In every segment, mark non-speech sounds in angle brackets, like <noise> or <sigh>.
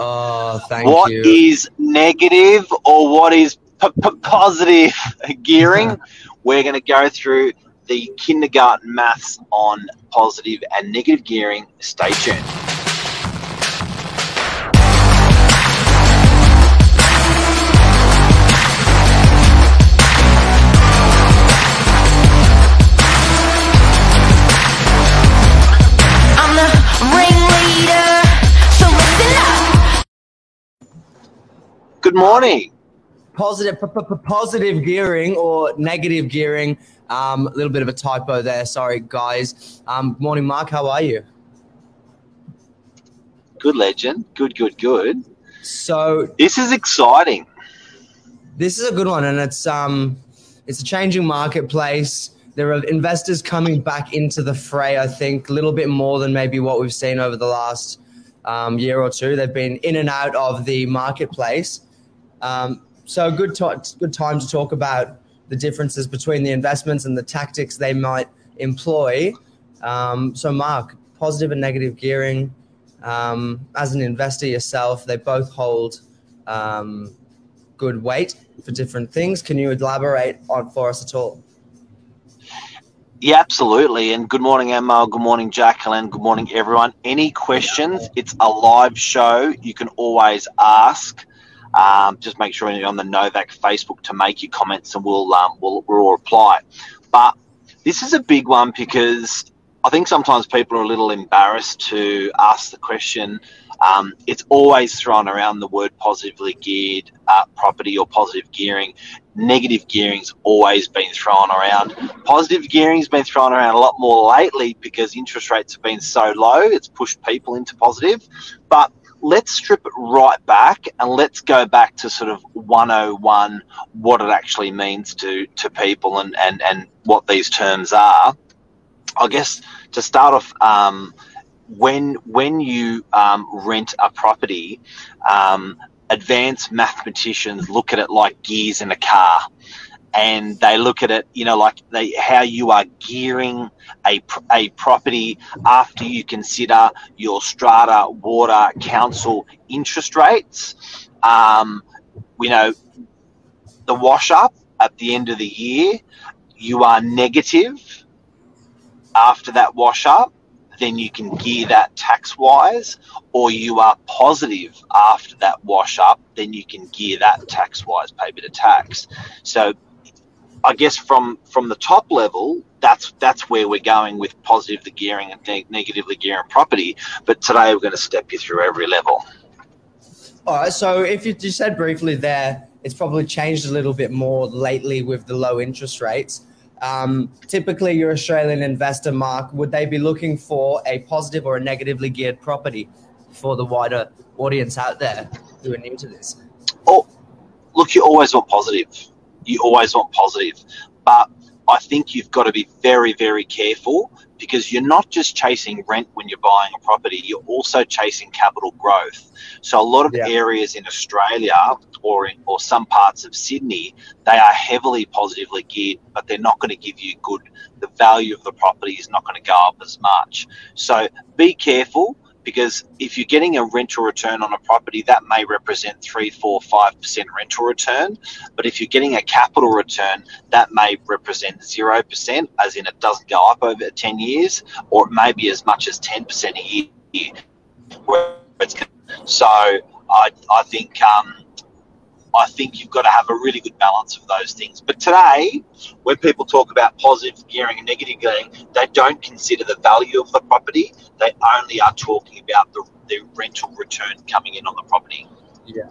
Oh, thank What you. is negative or what is p- p- positive <laughs> gearing? <laughs> We're going to go through the kindergarten maths on positive and negative gearing. Stay tuned. Good morning. positive, positive gearing or negative gearing. Um, a little bit of a typo there. Sorry, guys. Um, morning, Mark. How are you? Good legend. Good, good, good. So This is exciting. this is a good one, and it's um, it's a changing marketplace. There are investors coming back into the fray. I think a little bit more than maybe what we've seen over the last um, year or two. They've been in and out of the marketplace. Um, so good, good time to talk about the differences between the investments and the tactics they might employ. Um, so, Mark, positive and negative gearing. Um, as an investor yourself, they both hold um, good weight for different things. Can you elaborate on for us at all? Yeah, absolutely. And good morning, Emma. Good morning, Jacqueline. Good morning, everyone. Any questions? It's a live show. You can always ask. Um, just make sure you're on the Novak Facebook to make your comments, and we'll um, we'll, we'll reply. But this is a big one because I think sometimes people are a little embarrassed to ask the question. Um, it's always thrown around the word positively geared uh, property or positive gearing. Negative gearing's always been thrown around. Positive gearing's been thrown around a lot more lately because interest rates have been so low. It's pushed people into positive. But let's strip it right back and let's go back to sort of 101 what it actually means to to people and and and what these terms are. I guess to start off um, when when you um, rent a property um, advanced mathematicians look at it like gears in a car and they look at it you know like they how you are gearing a, a property after you consider your strata water council interest rates. Um, you know the wash up at the end of the year you are negative after that wash up then you can gear that tax wise or you are positive after that wash up then you can gear that tax wise pay a bit of tax. So I guess from from the top level, that's that's where we're going with positive the gearing and neg- negatively gearing property. But today we're going to step you through every level. All right. So, if you, just said briefly there, it's probably changed a little bit more lately with the low interest rates. Um, typically, your Australian investor, Mark, would they be looking for a positive or a negatively geared property for the wider audience out there who are new to this? Oh, look, you always want positive. You always want positive, but I think you've got to be very, very careful because you're not just chasing rent when you're buying a property, you're also chasing capital growth. So a lot of Yeah. areas in Australia or in, or some parts of Sydney, they are heavily positively geared, but they're not going to give you good. The value of the property is not going to go up as much. So be careful because if you're getting a rental return on a property, that may represent three, four, five percent rental return. But if you're getting a capital return, that may represent zero percent, as in it doesn't go up over ten years, or it may be as much as ten percent a year. So I, I think um, I think you've got to have a really good balance of those things. But today, when people talk about positive gearing and negative gearing, they don't consider the value of the property. They only are talking about the, the rental return coming in on the property. Yeah.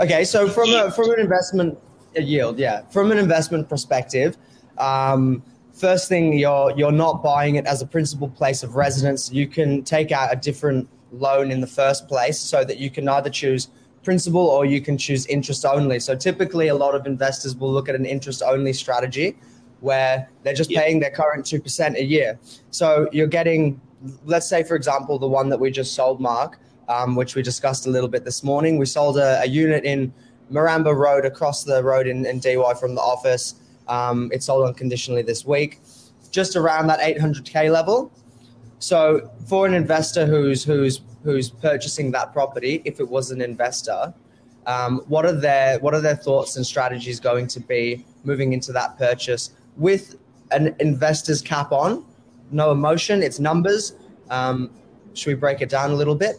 Okay, so from a from an investment yield, yeah, from an investment perspective, um, first thing you're you're not buying it as a principal place of residence. You can take out a different loan in the first place, so that you can either choose principal or you can choose interest only. So typically, a lot of investors will look at an interest only strategy, where they're just Yeah. paying their current two percent a year. So you're getting, let's say, for example, the one that we just sold, Mark um, which we discussed a little bit this morning. We sold a, a unit in Mooramba Road across the road in, in DY from the office. Um, it sold unconditionally this week, just around that 800k level. So for an investor who's who's who's purchasing that property, if it was an investor, um, what are their what are their thoughts and strategies going to be moving into that purchase with an investor's cap on? No emotion, it's numbers. Um, should we break it down a little bit?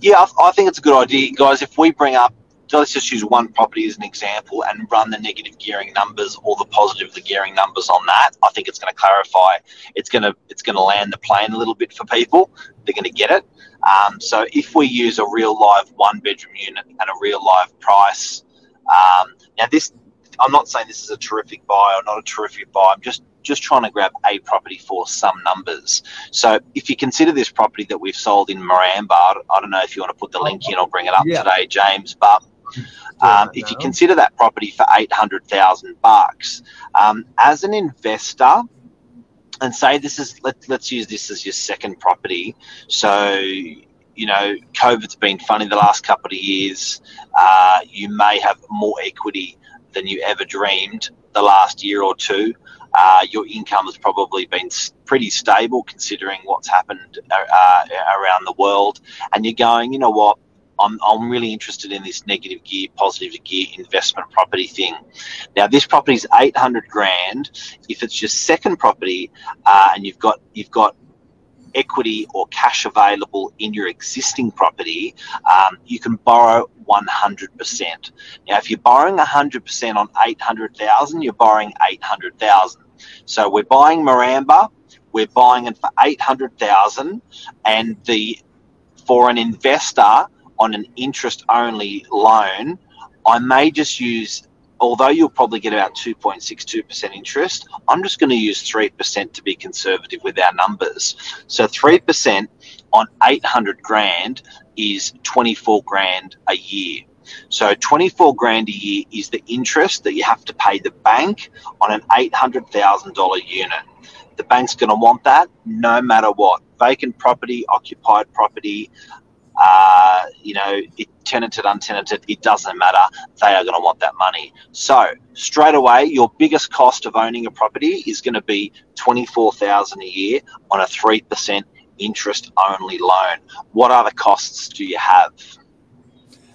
Yeah, I, I think it's a good idea, guys. If we bring up so let's just use one property as an example and run the negative gearing numbers or the positive the gearing numbers on that. I think it's going to clarify. It's going to it's going to land the plane a little bit for people. They're going to get it. Um, so if we use a real live one bedroom unit and a real live price, um, now this I'm not saying this is a terrific buy or not a terrific buy. I'm just just trying to grab a property for some numbers. So if you consider this property that we've sold in Mooramba, I don't know if you want to put the link in or bring it up Yeah. today, James, but um, if you consider that property for eight hundred thousand bucks, um, as an investor, and say this is let, let's use this as your second property. So you know, COVID's been funny the last couple of years. Uh, you may have more equity than you ever dreamed the last year or two. Uh, your income has probably been pretty stable considering what's happened uh, uh, around the world. And you're going, you know what? I'm, I'm really interested in this negative gear, positive gear investment property thing. Now, this property is 800 grand. If it's your second property uh, and you've got you've got equity or cash available in your existing property, um, you can borrow 100%. Now, if you're borrowing 100% on 800,000, you're borrowing 800,000. So we're buying Mooramba, we're buying it for 800,000 and the for an investor on an interest only loan, I may just use although you'll probably get about 2.62% interest, I'm just going to use 3% to be conservative with our numbers. So 3% on 800 grand is 24 grand a year. So 24 grand a year is the interest that you have to pay the bank on an $800,000 unit. The bank's going to want that no matter what. Vacant property, occupied property, uh, you know, it, tenanted, untenanted, it doesn't matter. They are going to want that money. So straight away, your biggest cost of owning a property is going to be twenty four thousand a year on a three percent interest only loan. What other costs do you have?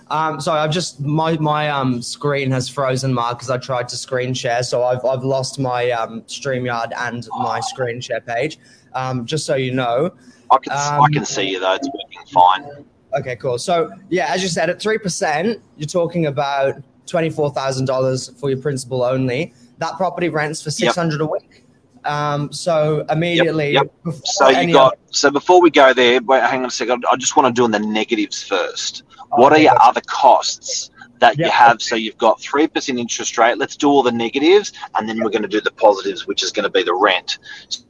Um, sorry, I've just my my um screen has frozen, Mark, because I tried to screen share, so I've I've lost my um Streamyard and my screen share page. Um, just so you know. I can I Um, can see you though; it's working fine. Okay, cool. So yeah, as you said, at three percent, you're talking about twenty four thousand dollars for your principal only. That property rents for six hundred a week. Um, so immediately, yep. before So you got so before we go there, wait, hang on a second. I just want to do on the negatives first. other- What are your other costs that you have? So you've got three percent interest rate. Let's do all the negatives, and then we're going to do the positives, which is going to be the rent.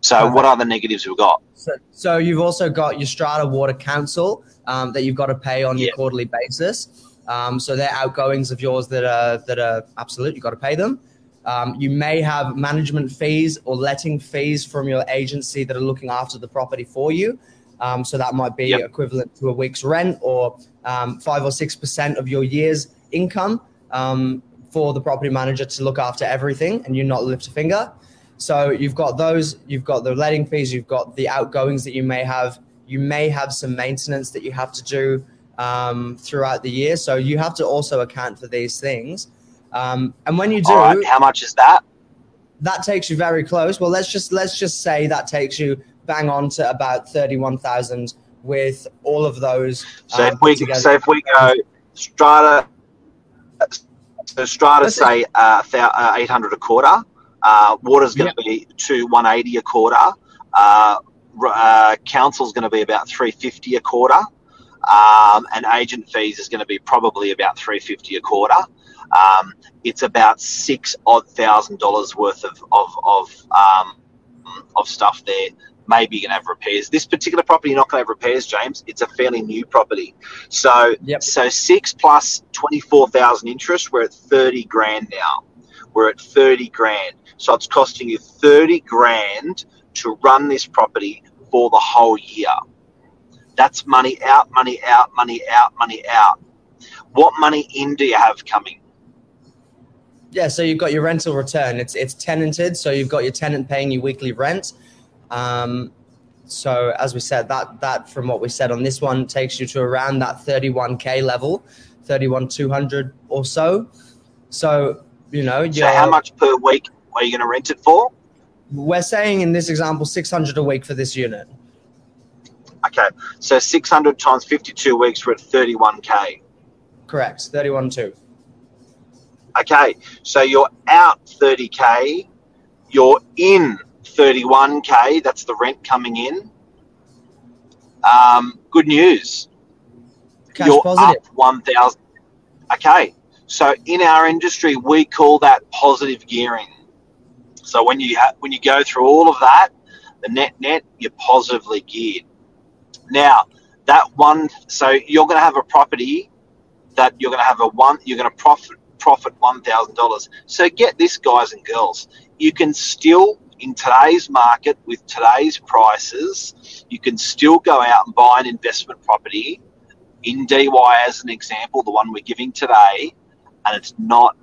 So Perfect. what are the negatives we've got? So, so you've also got your Strata Water Council um, that you've got to pay on your quarterly basis. Um, so they're outgoings of yours that are that are absolute. You've got to pay them. Um, you may have management fees or letting fees from your agency that are looking after the property for you. Um, so that might be Yep. equivalent to a week's rent or um, five or six percent of your year's income um, for the property manager to look after everything and you not lift a finger. So you've got those, you've got the letting fees, you've got the outgoings that you may have. You may have some maintenance that you have to do um, throughout the year. So you have to also account for these things. Um, and when you do, right, how much is that? that takes you very close. Well, let's just let's just say that takes you bang on to about thirty-one thousand with all of those. So um, if we together. so if we go strata, so strata Let's say uh, uh, eight hundred a quarter. Uh, water's going to be to one eighty a quarter. Uh, uh, council's going to be about three fifty a quarter, um, and agent fees is going to be probably about three fifty a quarter. Um, it's about six odd thousand dollars worth of of of, um, of stuff there. Maybe you're going to have repairs. This particular property, you're not going to have repairs, James. It's a fairly new property. So, Yep. so six plus twenty four thousand interest. We're at thirty grand now. We're at thirty grand. So it's costing you thirty grand to run this property for the whole year. That's money out, money out, money out, money out. What money in do you have coming? Yeah, so you've got your rental return. It's it's tenanted, so you've got your tenant paying you weekly rent. Um, so as we said, that that from what we said on this one takes you to around that 31k level, 31 200 or so. So you know, So how much per week are you going to rent it for? We're saying in this example 600 a week for this unit. Okay, so 600 times 52 weeks, we're at 31k. Correct, 31 2. Okay, so you're out 30k, you're in 31k. That's the rent coming in. Um, good news. Cash you're positive. up 1,000. Okay, so in our industry, we call that positive gearing. So when you ha- when you go through all of that, the net net, you're positively geared. Now that one, so you're going to have a property that you're going to have a one, you're going to profit profit one thousand dollars. So get this, guys and girls, you can still in today's market with today's prices, you can still go out and buy an investment property in DY as an example, the one we're giving today, and it's not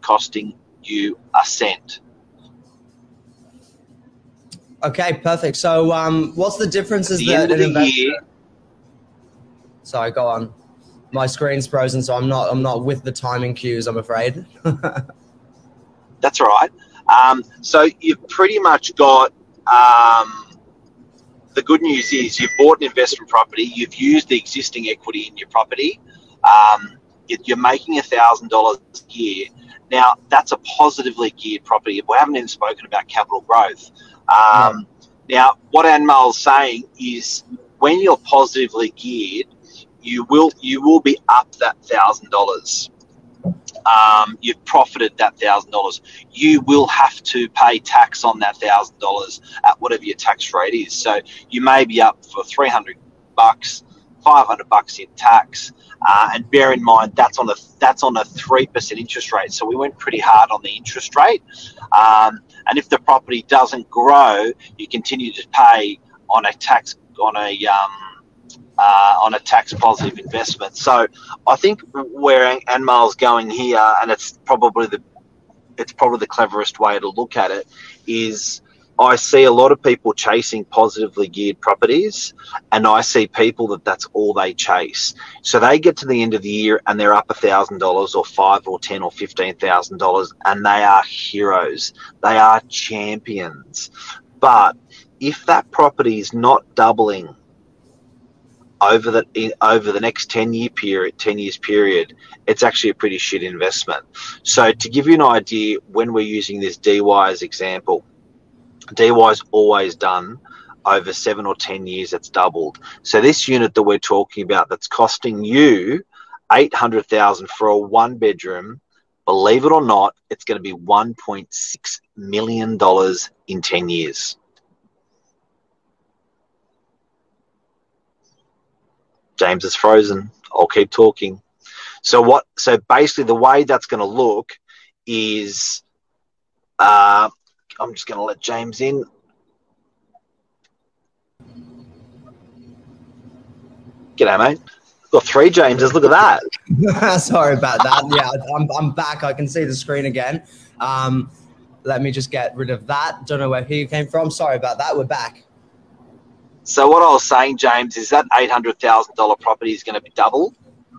costing you a cent. Okay, perfect. So, um, what's the difference? At the end of the investor- year, Sorry, go on. My screen's frozen, so I'm not. I'm not with the timing cues. I'm afraid. <laughs> That's all right. Um, so you've pretty much got. Um, the good news is you've bought an investment property. You've used the existing equity in your property. Um, you- you're making a thousand dollars a year. Now that's a positively geared property. We haven't even spoken about capital growth. Um, Now what Anmal's saying is when you're positively geared, you will you will be up that thousand dollars um, you've profited that thousand dollars, you will have to pay tax on that thousand dollars at whatever your tax rate is. So you may be up for three hundred bucks, five hundred bucks in tax, uh, and bear in mind that's on a that's on a three percent interest rate. So we went pretty hard on the interest rate, um, and if the property doesn't grow, you continue to pay on a tax on a um, uh, on a tax positive investment. So I think where Anmal's going here, and it's probably the it's probably the cleverest way to look at it, is I see a lot of people chasing positively geared properties, and I see people that that's all they chase. So they get to the end of the year and they're up a thousand dollars, or five, or ten, or fifteen thousand dollars, and they are heroes. They are champions. But if that property is not doubling over the over the next 10 year period 10 years period it's actually a pretty shit investment. So to give you an idea when we're using this dy as example dy is always done over seven or 10 years it's doubled. So this unit that we're talking about that's costing you 800000 for a one bedroom believe it or not it's going to be 1.6 million dollars in 10 years James is frozen. I'll keep talking. So what? So basically, the way that's going to look is, uh, I'm just going to let James in. G'day, mate. Got three Jameses. Look at that. <laughs> Sorry about that. Yeah, I'm, I'm back. I can see the screen again. Um, let me just get rid of that. Don't know where he came from. Sorry about that. We're back. So what I was saying, James, is that eight hundred thousand dollar property is going to be double,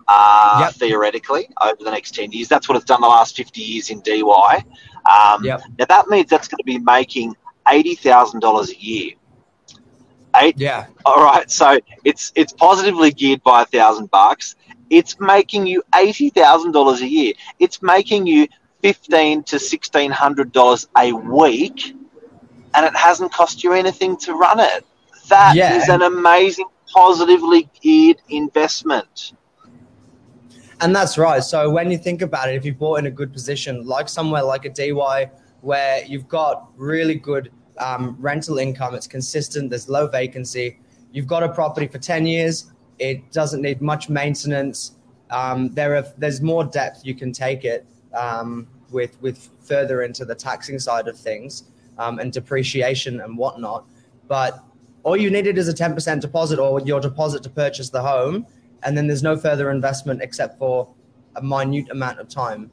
uh, Yep. theoretically, over the next ten years. That's what it's done the last fifty years in DY. Um, Yep. Now that means that's going to be making eighty thousand dollars a year. Eight. Yeah. All right. So it's it's positively geared by a thousand bucks. It's making you eighty thousand dollars a year. It's making you fifteen to sixteen hundred dollars a week, and it hasn't cost you anything to run it. That is Yeah. an amazing, positively geared investment. And that's right. So when you think about it, if you bought in a good position, like somewhere like a DY, where you've got really good um, rental income, it's consistent, there's low vacancy, you've got a property for 10 years, it doesn't need much maintenance. Um, there are there's more depth you can take it um, with with further into the taxing side of things um, and depreciation and whatnot. But all you needed is a 10% deposit or your deposit to purchase the home and then there's no further investment except for a minute amount of time.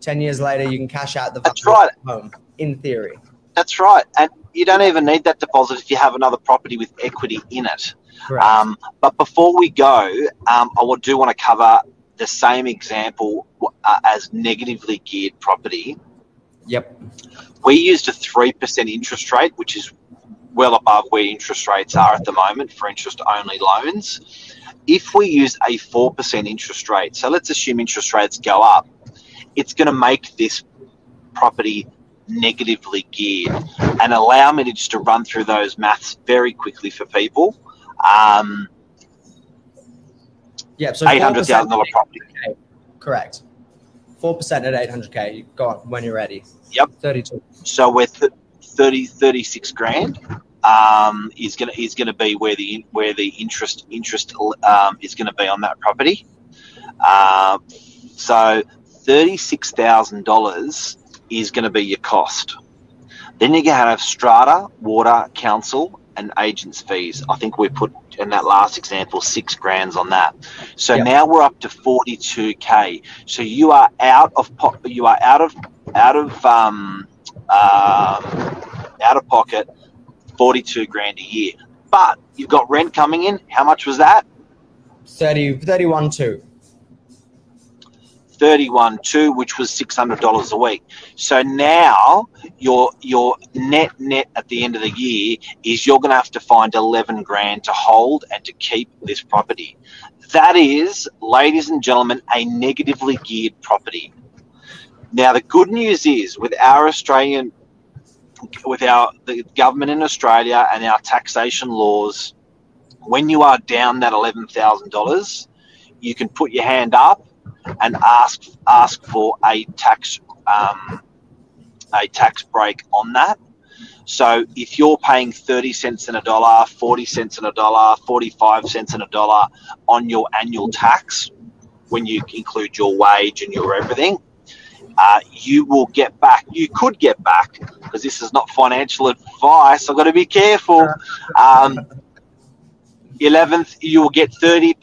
Ten years later, you can cash out the That's right. the home in theory. That's right. And you don't even need that deposit if you have another property with equity in it. Correct. Um, but before we go, um, I do want to cover the same example uh, as negatively geared property. yep. We used a 3% interest rate, which is well above where interest rates are at the moment for interest only loans. If we use a 4% interest rate, so let's assume interest rates go up, it's going to make this property negatively geared. And allow me to just to run through those maths very quickly for people. Um, Yep. So eight hundred thousand dollar property. Correct. Four percent at eight hundred k. Go on when you're ready. Yep. Thirty-two. So we're th- 30, 36 grand um, is gonna is gonna be where the where the interest interest um, is gonna be on that property. Um, so thirty six thousand dollars is gonna be your cost. Then you're gonna have strata, water, council, and agents fees. I think we put in that last example six grands on that. So Yep. now we're up to forty two k. So you are out of po- you are out of out of um, um, out of pocket 42 grand a year. But you've got rent coming in. How much was that? 30, 31 2. 31 2 which was $600 a week. So now your your net net at the end of the year is you're going to have to find 11 grand to hold and to keep this property. That is, ladies and gentlemen, a negatively geared property. Now the good news is with our Australian with our the government in Australia and our taxation laws, when you are down that eleven thousand dollars, you can put your hand up and ask ask for a tax um, a tax break on that. So if you're paying thirty cents in a dollar, forty cents in a dollar, forty five cents in a dollar on your annual tax, when you include your wage and your everything, uh, you will get back. You could get back because this is not financial advice. I've got to be careful. Um, 11th, you will get 30%,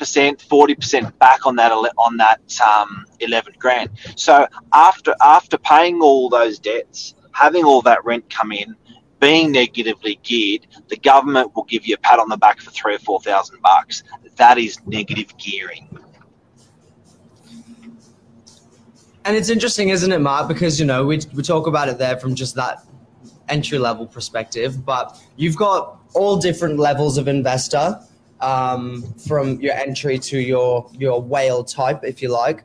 40% back on that on that um, 11 grand. So after after paying all those debts, having all that rent come in, being negatively geared, the government will give you a pat on the back for three or four thousand bucks. That is negative gearing. And it's interesting, isn't it, Mark? Because you know we we talk about it there from just that entry level perspective, but you've got all different levels of investor, um, from your entry to your your whale type, if you like,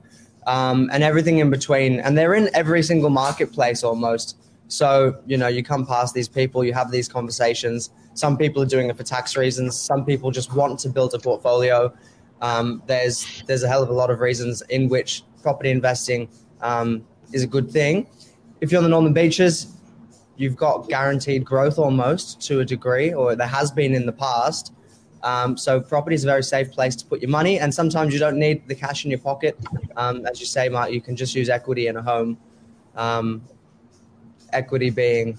um, and everything in between. And they're in every single marketplace almost. So you know you come past these people, you have these conversations. Some people are doing it for tax reasons. Some people just want to build a portfolio. Um, there's there's a hell of a lot of reasons in which property investing um, is a good thing. If you're on the Northern Beaches, you've got guaranteed growth almost to a degree, or there has been in the past. Um, so property is a very safe place to put your money, and sometimes you don't need the cash in your pocket. Um, as you say, Mark, you can just use equity in a home. Um, equity being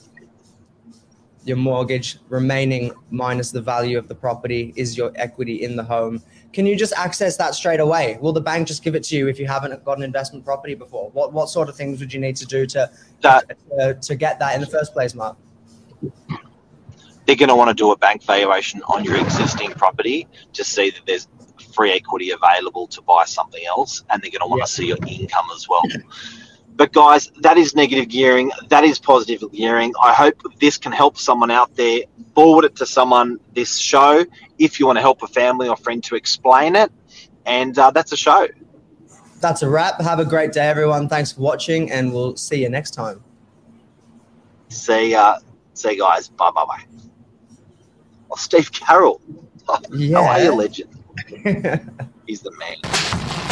your mortgage remaining minus the value of the property is your equity in the home. Can you just access that straight away? Will the bank just give it to you if you haven't got an investment property before? What what sort of things would you need to do to That uh, to get that in the first place, Mark? they're going to want to do a bank valuation on your existing property to see that there's free equity available to buy something else, and they're going to want Yeah. to see your income as well. But guys, that is negative gearing. That is positive gearing. I hope this can help someone out there. Forward it to someone. This show, if you want to help a family or friend to explain it, and uh, that's a show. That's a wrap. Have a great day, everyone. Thanks for watching, and we'll see you next time. See, uh, see, you guys. Bye, bye, bye. Oh, Steve Carroll. <laughs> How are Yeah. you, legend? <laughs> He's the man.